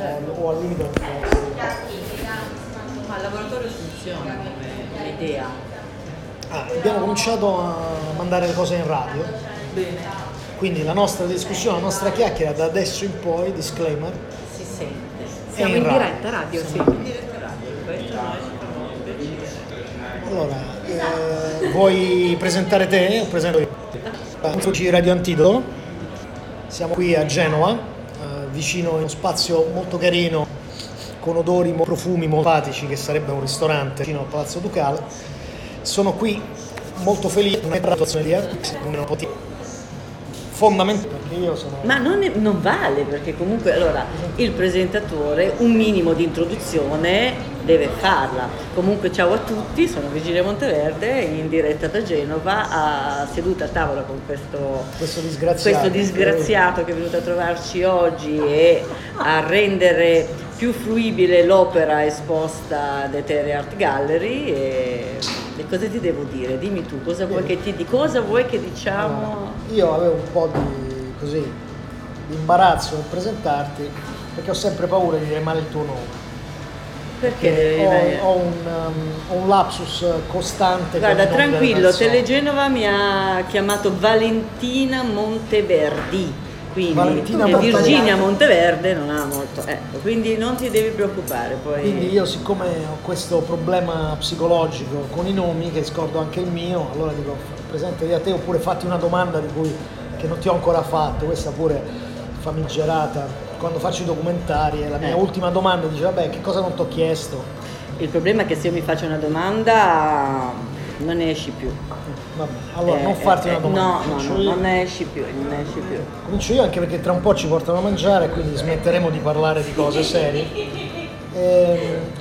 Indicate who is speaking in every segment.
Speaker 1: certo. o, al limite.
Speaker 2: Ma il laboratorio funziona come idea.
Speaker 1: Ah, abbiamo cominciato a mandare le cose in radio,
Speaker 2: Bene.
Speaker 1: quindi la nostra discussione, la nostra chiacchiera da adesso in poi, disclaimer,
Speaker 2: Si sente.
Speaker 3: Siamo
Speaker 1: è
Speaker 3: in
Speaker 1: radio.
Speaker 3: diretta radio, sì.
Speaker 2: In diretta radio.
Speaker 1: Allora, eh, vuoi presentare te presento io? Eccoci Radio Antidoto, siamo qui a Genova, vicino a uno spazio molto carino, con odori, profumi molto simpatici, che sarebbe un ristorante vicino al Palazzo Ducale. Sono qui molto felice, non è la situazione di un po' di fondamentale, perché io sono...
Speaker 2: Ma non, non vale perché comunque allora il presentatore un minimo di introduzione deve farla. Comunque ciao a tutti, sono Virginia Monteverde in diretta da Genova, a- seduta a tavola con questo,
Speaker 1: Questo disgraziato.
Speaker 2: questo disgraziato che è venuto a trovarci oggi e a rendere più fruibile l'opera esposta da Etere Art Gallery e, e cosa ti devo dire? Dimmi tu, cosa vuoi che ti cosa vuoi che diciamo?
Speaker 1: Io avevo un po' di, così, imbarazzo nel presentarti, perché ho sempre paura di dire male il tuo nome.
Speaker 2: Perché
Speaker 1: ho, ho un, um, un lapsus costante.
Speaker 2: Guarda, tranquillo. Telegenova mi ha chiamato Valentina Monteverdi, quindi
Speaker 1: Valentina
Speaker 2: e. Virginia Monteverde non ha molto, ecco, quindi non ti devi preoccupare. Poi...
Speaker 1: Quindi io siccome ho questo problema psicologico con i nomi, che scordo anche il mio, allora dico presentati a te oppure fatti una domanda di cui, che non ti ho ancora fatto, questa pure famigerata. Quando faccio i documentari, e la mia
Speaker 2: Eh.
Speaker 1: ultima domanda dice vabbè che cosa non ti ho chiesto?
Speaker 2: Il problema è che se io mi faccio una domanda non ne esci più.
Speaker 1: Vabbè, allora
Speaker 2: Eh,
Speaker 1: non farti
Speaker 2: eh,
Speaker 1: una domanda.
Speaker 2: No, no, no, non ne esci più, non ne esci più.
Speaker 1: Comincio io anche perché tra un po' ci portano a mangiare, quindi smetteremo di parlare di cose serie.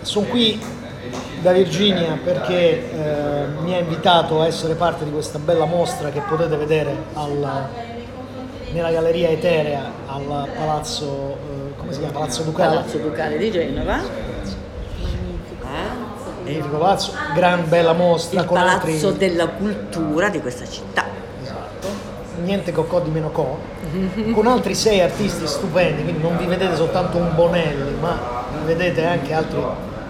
Speaker 1: sono qui da Virginia perché eh, mi ha invitato a essere parte di questa bella mostra che potete vedere al- nella Galleria Eterea al Palazzo, eh, come si chiama? Palazzo Ducale.
Speaker 2: Palazzo Ducale di Genova. Ah,
Speaker 1: Magnifico palazzo, gran bella mostra
Speaker 2: il
Speaker 1: con altri...
Speaker 2: palazzo della cultura di questa città.
Speaker 1: Esatto. Niente cocò di meno co, con altri sei artisti stupendi, quindi non vi vedete soltanto un Bonelli, ma vi vedete anche altri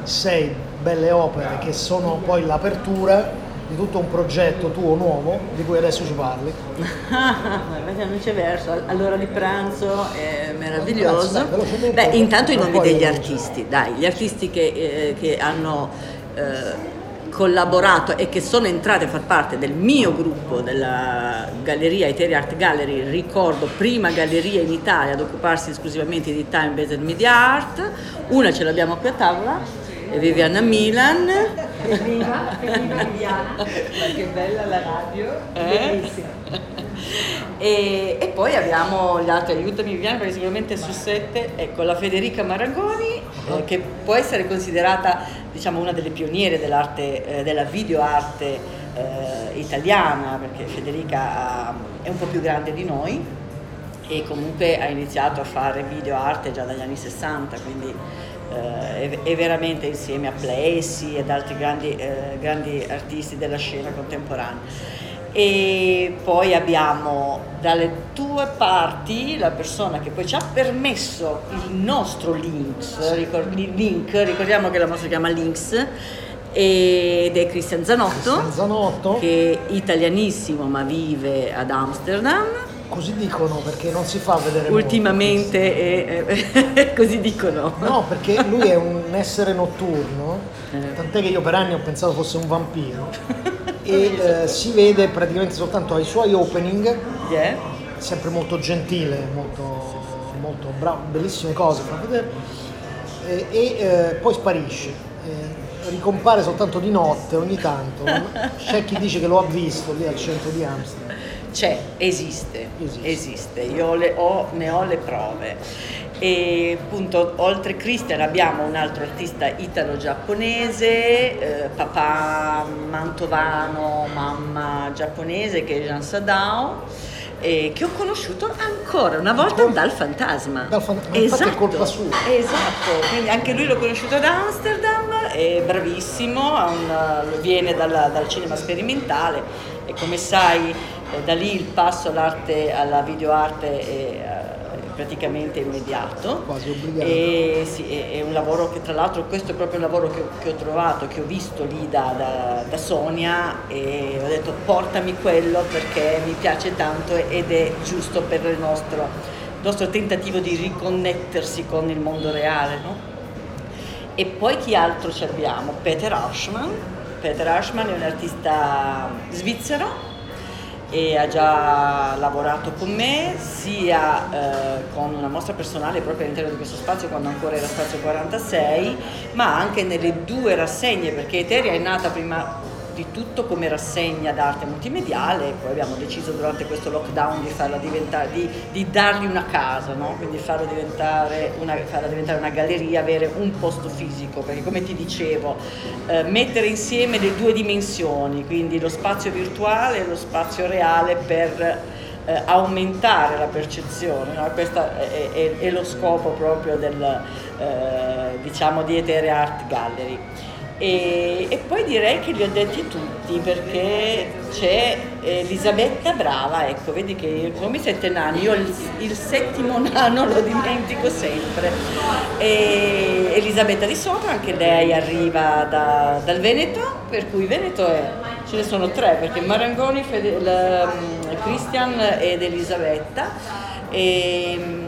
Speaker 1: sei belle opere che sono poi l'apertura di tutto un progetto tuo nuovo di cui adesso ci parli.
Speaker 2: Ah, non c'è verso, all'ora di pranzo è meraviglioso.
Speaker 1: Grazie, velocemente,
Speaker 2: Beh, intanto i nomi degli artisti, dai, gli artisti che, eh, che hanno eh, collaborato e che sono entrati a far parte del mio gruppo della Galleria Eteria Art Gallery, ricordo prima galleria in Italia ad occuparsi esclusivamente di time based media art, una ce l'abbiamo qui a tavola, è Viviana Milan.
Speaker 3: Evviva, evviva Viviana. Ma che bella la radio.
Speaker 2: Eh?
Speaker 3: Bellissima.
Speaker 2: E, e poi abbiamo gli altri, aiutami Viviana perché sicuramente su sette, ecco la Federica Maragoni eh, che può essere considerata diciamo una delle pioniere dell'arte, eh, della videoarte eh, italiana perché Federica ha- è un po' più grande di noi e comunque ha iniziato a fare videoarte già dagli anni 60, quindi eh, è, è veramente insieme a Plessi ed altri grandi, eh, grandi artisti della scena contemporanea. E poi abbiamo dalle tue parti la persona che poi ci ha permesso il nostro links, ricor- link, ricordiamo che la mostra si chiama Links, ed è Cristian Zanotto,
Speaker 1: Cristian Zanotto,
Speaker 2: che è italianissimo ma vive ad Amsterdam.
Speaker 1: Così dicono perché non si fa vedere molto.
Speaker 2: Ultimamente è- è- così dicono.
Speaker 1: No, perché lui è un essere notturno,
Speaker 2: Eh.
Speaker 1: tant'è che io per anni ho pensato fosse un vampiro e eh, si vede praticamente soltanto ai suoi opening,
Speaker 2: Yeah.
Speaker 1: sempre molto gentile, molto, molto bravo, bellissime cose fa vedere, e, e, eh, poi sparisce. Eh, ricompare soltanto di notte ogni tanto. C'è chi dice che lo ha visto lì al centro di Amsterdam.
Speaker 2: C'è, esiste,
Speaker 1: Esiste.
Speaker 2: esiste, io le ho- ne ho le prove. E appunto, oltre Christian abbiamo un altro artista italo-giapponese, eh, papà mantovano, mamma giapponese che è Jean Sadao. eh, che ho conosciuto ancora una volta
Speaker 1: Ancora?
Speaker 2: dal fantasma.
Speaker 1: Dal fan- è colpa sua.
Speaker 2: Esatto, quindi anche lui l'ho conosciuto ad Amsterdam, è bravissimo, un- viene dalla- dal cinema sperimentale e come sai eh, da lì il passo all'arte, alla videoarte è, eh, praticamente immediato.
Speaker 1: Quasi obbligato.
Speaker 2: E sì, è, un lavoro che tra l'altro questo è proprio un lavoro che, che ho trovato, che ho visto lì da, da- da Sonia e ho detto portami quello perché mi piace tanto ed è giusto per il nostro, il nostro tentativo di riconnettersi con il mondo reale. no? E poi chi altro ci abbiamo? Peter Arschmann. Peter Arschmann è un artista svizzero e ha già lavorato con me sia eh, con una mostra personale proprio all'interno di questo spazio quando ancora era spazio 46 ma anche nelle due rassegne perché Eteria è nata prima di tutto come rassegna d'arte multimediale e poi abbiamo deciso durante questo lockdown di farla diventare di, di dargli una casa no? quindi farla diventare, una, farla diventare una galleria avere un posto fisico perché come ti dicevo eh, mettere insieme le due dimensioni quindi lo spazio virtuale e lo spazio reale per eh, aumentare la percezione, no? questo è, è- è lo scopo proprio del, eh, diciamo di Ethereal Art Gallery. E, e poi direi che li ho detti tutti perché c'è Elisabetta Brava, ecco, vedi che come i sette nani, io il, il settimo nano lo dimentico sempre. E Elisabetta di Sopra, anche lei arriva da- dal Veneto, per cui Veneto è, ce ne sono tre, perché Marangoni, Fede- il, um, Christian ed Elisabetta. E, mm,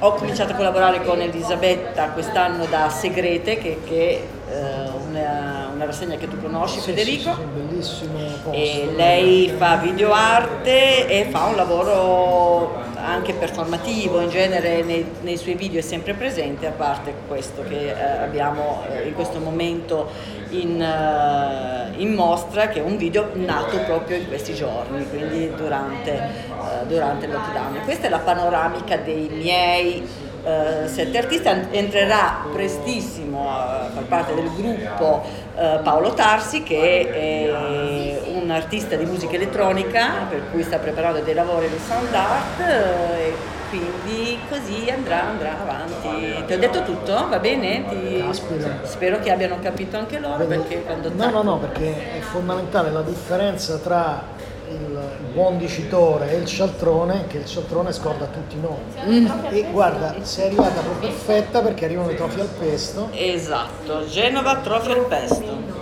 Speaker 2: ho cominciato a collaborare con Elisabetta quest'anno da Segrete, che, che una, una rassegna che tu conosci,
Speaker 1: Sì,
Speaker 2: Federico.
Speaker 1: sì, sì, posto.
Speaker 2: E lei fa videoarte e fa un lavoro anche performativo, in genere nei, nei suoi video è sempre presente, a parte questo che eh, abbiamo eh, in questo momento in, eh, in mostra, che è un video nato proprio in questi giorni, quindi durante, eh, durante il lockdown. Questa è la panoramica dei miei eh, sette artisti, entrerà prestissimo a far parte del gruppo eh, Paolo Tarsi che è un artista di musica elettronica per cui sta preparando dei lavori di sound art eh, e quindi così andrà, andrà avanti. Ti ho detto tutto? Va bene? Ti-
Speaker 1: Caspita.
Speaker 2: Spero che abbiano capito anche loro perché quando
Speaker 1: No, no, no, perché è fondamentale la differenza tra il, buon dicitore e il cialtrone, che il cialtrone scorda tutti noi.
Speaker 2: Mm.
Speaker 1: E guarda, sei arrivata proprio perfetta perché arrivano i trofei al pesto.
Speaker 2: Esatto, Genova Trofeo al Pesto.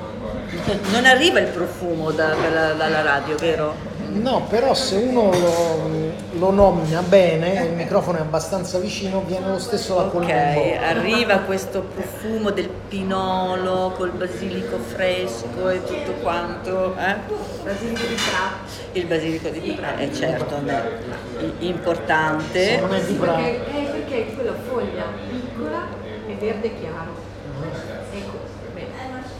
Speaker 2: Non arriva il profumo da- dalla, dalla radio, vero?
Speaker 1: No, però se uno lo, lo nomina bene, il microfono è abbastanza vicino, viene lo stesso la
Speaker 2: Ok,
Speaker 1: in bocca.
Speaker 2: arriva questo profumo del pinolo col basilico fresco e tutto quanto. Eh?
Speaker 3: Basilico di Prato.
Speaker 2: Il basilico di Prato, eh, certo, i- importante.
Speaker 1: Se non è di bravo.
Speaker 3: Perché, perché quella foglia piccola e verde chiaro. Ecco, beh,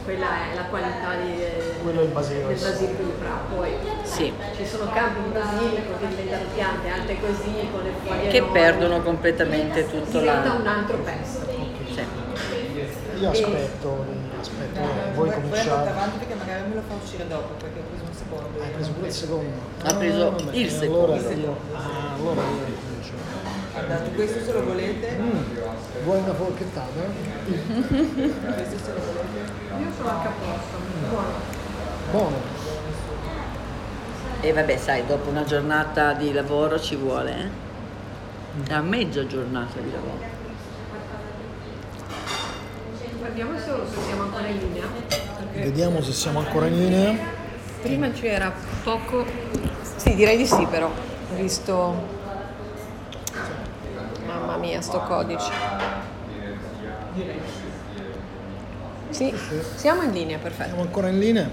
Speaker 3: quella è la qualità di,
Speaker 1: Quello è il basilico.
Speaker 3: del basilico di Prato. Poi
Speaker 2: Sì,
Speaker 3: ci sono campi di basilico che diventano piante alte così, con le foglie
Speaker 2: che perdono completamente tutto
Speaker 3: Diventa
Speaker 2: la...
Speaker 3: un altro pesto.
Speaker 2: sì.
Speaker 1: Io aspetto, aspetto che voi
Speaker 4: Vorrei andare
Speaker 1: cominciate.
Speaker 4: avanti perché magari me lo fa uscire dopo perché ho preso un secondo.
Speaker 1: Hai preso pure il secondo?
Speaker 2: Ha preso
Speaker 1: vabbè,
Speaker 2: il
Speaker 1: allora
Speaker 2: secondo.
Speaker 1: io- ah, allora io ricomincio.
Speaker 4: Guardate, questo se lo volete,
Speaker 1: Mm, vuoi una forchettata?
Speaker 4: questo se lo volete.
Speaker 3: Io sono anche a posto, buono.
Speaker 1: Buono.
Speaker 2: E vabbè, sai, dopo una giornata di lavoro ci vuole, eh? Una mezza giornata di lavoro.
Speaker 3: Guardiamo se se siamo ancora in linea.
Speaker 1: Vediamo se siamo ancora in linea.
Speaker 3: Prima c'era poco. Sì, direi di sì, però. Visto. Mamma mia, sto codice. Sì, siamo in linea, perfetto.
Speaker 1: Siamo ancora in linea.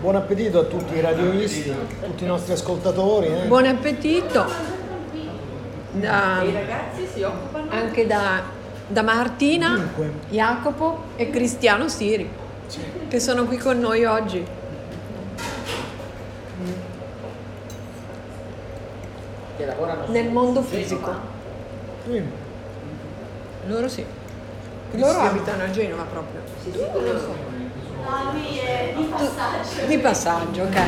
Speaker 1: Buon appetito a tutti i radioisti, a tutti i nostri ascoltatori. eh.
Speaker 3: Buon appetito. Da- anche da, da Martina,
Speaker 1: Dunque.
Speaker 3: Jacopo e Cristiano Siri, che sono qui con noi oggi.
Speaker 2: Che lavorano
Speaker 3: Nel mondo fisico.
Speaker 1: Sì.
Speaker 3: Loro sì. Loro abitano a Genova proprio. Tu non lo so. Di passaggio, ok.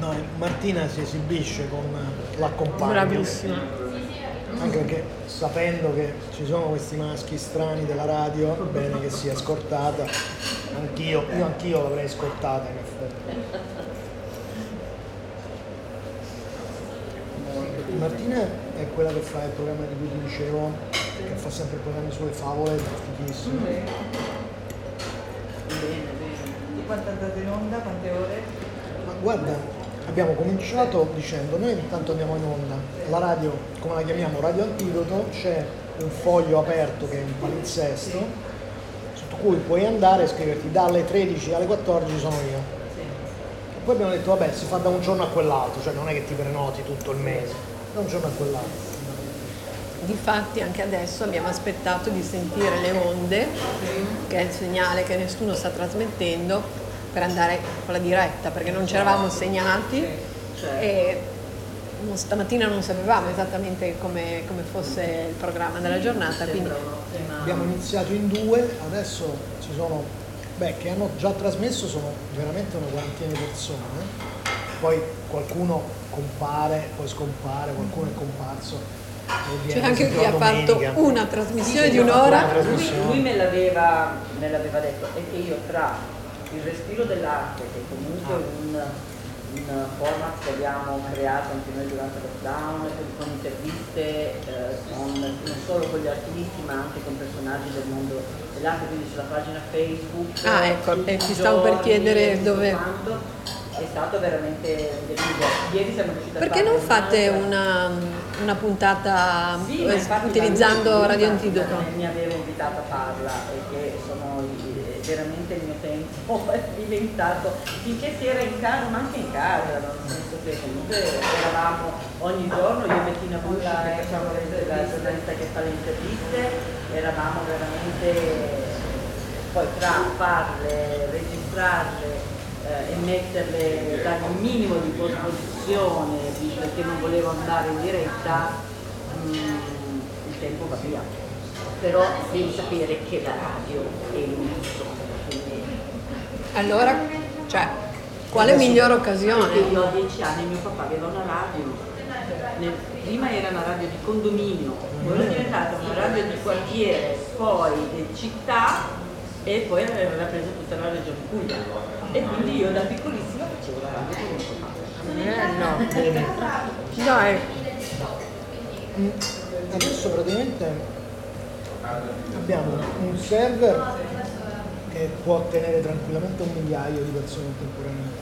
Speaker 1: No, Martina si esibisce con l'accompagno.
Speaker 3: Bravissima.
Speaker 1: Anche perché sapendo che ci sono questi maschi strani della radio, è bene che sia scortata. Anch'io, io anch'io l'avrei scortata in effetti. Martina è quella che fa il programma di cui ti dicevo, che fa sempre programmi sulle favole, fighissimo.
Speaker 2: Bene, bene.
Speaker 4: Quanto andate in onda? Quante ore?
Speaker 1: Ma guarda, abbiamo cominciato dicendo, noi intanto andiamo in onda, la radio, come la chiamiamo, Radio Antidoto, c'è un foglio aperto che è un palinsesto, sotto cui puoi andare e scriverti dalle 13 alle 14 sono io. Poi abbiamo detto, vabbè, si fa da un giorno a quell'altro, cioè non è che ti prenoti tutto il mese, da un giorno a quell'altro.
Speaker 3: Difatti anche adesso abbiamo aspettato di sentire le onde, che è il segnale che nessuno sta trasmettendo, per andare con la diretta, perché non ci eravamo segnati
Speaker 2: Certo.
Speaker 3: e stamattina non sapevamo esattamente come, come fosse il programma della giornata, quindi.
Speaker 1: Abbiamo iniziato in due, adesso ci sono, beh, che hanno già trasmesso sono veramente una quarantina di persone, poi qualcuno compare, poi scompare, qualcuno è comparso.
Speaker 3: C'è
Speaker 1: viene
Speaker 3: anche chi ha fatto
Speaker 1: domenica.
Speaker 3: una trasmissione
Speaker 2: Sì,
Speaker 3: di un'ora.
Speaker 1: no,
Speaker 2: Lui,
Speaker 1: trasmissione.
Speaker 2: lui me, l'aveva, me l'aveva detto e che io tra il respiro dell'arte, che comunque è un, un format che abbiamo creato anche noi durante il lockdown, con interviste eh, con, non solo con gli artisti ma anche con personaggi del mondo dell'arte, quindi sulla pagina Facebook.
Speaker 3: Ah, ecco, e
Speaker 2: i
Speaker 3: ti stavo per chiedere dove-
Speaker 2: quanto. È stato veramente delirio. Ieri siamo riusciti a
Speaker 3: Perché non fate una, una puntata
Speaker 2: sì,
Speaker 3: eh, utilizzando Radio Antidoto?
Speaker 2: Mi aveva invitato a farla e che sono veramente il mio tempo è diventato finché si era in casa, ma anche in casa, nel senso che comunque eravamo ogni giorno, io e Bettina Bucci che facciamo la giornalista che fa le interviste, eravamo veramente poi tra farle, registrarle eh, e metterle, dare un minimo di posposizione perché non volevo andare in diretta, mm, il tempo va via. Però devi sapere che la radio è l'unico. quindi-
Speaker 3: Allora, cioè, quale migliore occasione?
Speaker 2: Io a dieci anni mio papà aveva una radio. Nel- prima era una radio di condominio, poi è diventata una radio di quartiere, poi di città e poi aveva preso tutta la regione Puglia. E quindi io da piccolissima facevo la radio con mio papà.
Speaker 3: Eh, no. Dai,
Speaker 1: Mm, Adesso praticamente abbiamo un server che può tenere tranquillamente un migliaio di persone contemporaneamente.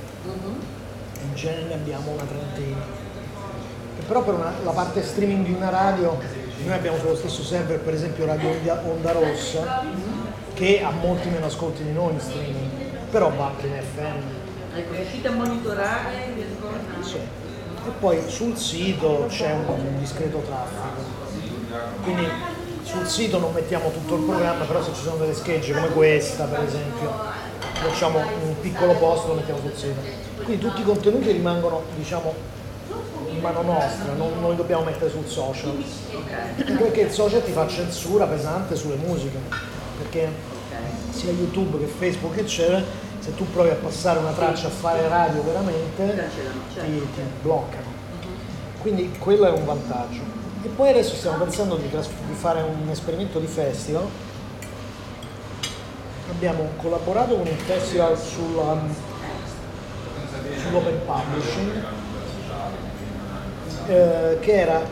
Speaker 1: In genere ne abbiamo una trentina. E però per una- la parte streaming di una radio, noi abbiamo sullo stesso server per esempio Radio Onda, Onda Rossa, che ha molti meno ascolti di noi in streaming, però va anche in FM.
Speaker 2: Ecco, riuscite a monitorare le scorte?
Speaker 1: Sì. E poi sul sito c'è un discreto traffico. Quindi sul sito non mettiamo tutto il programma, però se ci sono delle schegge come questa per esempio, facciamo un piccolo post lo mettiamo sul sito. Quindi tutti i contenuti rimangono diciamo in mano nostra, non, li dobbiamo mettere sul social. Anche perché il social ti fa censura pesante sulle musiche, perché sia YouTube che Facebook eccetera, se tu provi a passare una traccia a fare radio veramente
Speaker 2: Cancellano, certo.
Speaker 1: ti, ti bloccano. Quindi quello è un vantaggio. E poi adesso stiamo pensando di, tras- di fare un esperimento di festival. Abbiamo collaborato con un festival sulla- sull'open publishing eh, che era